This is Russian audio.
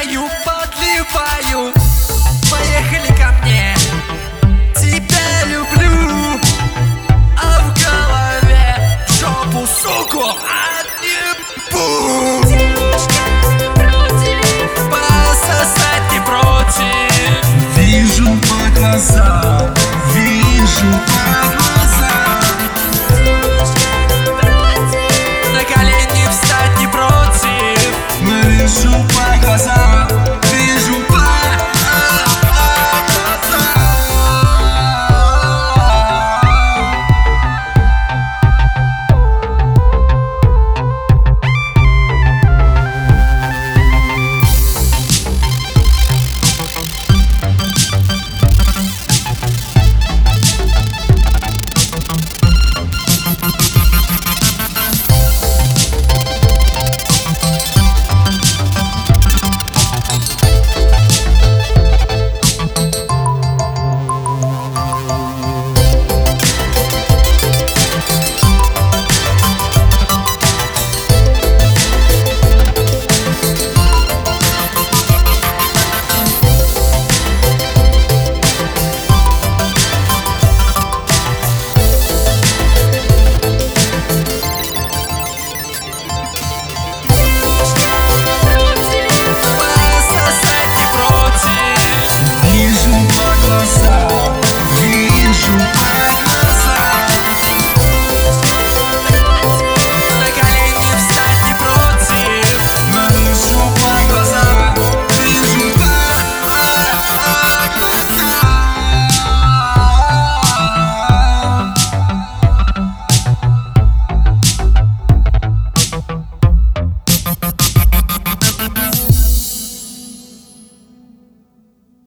подливаю, подливаю. Поехали ко мне.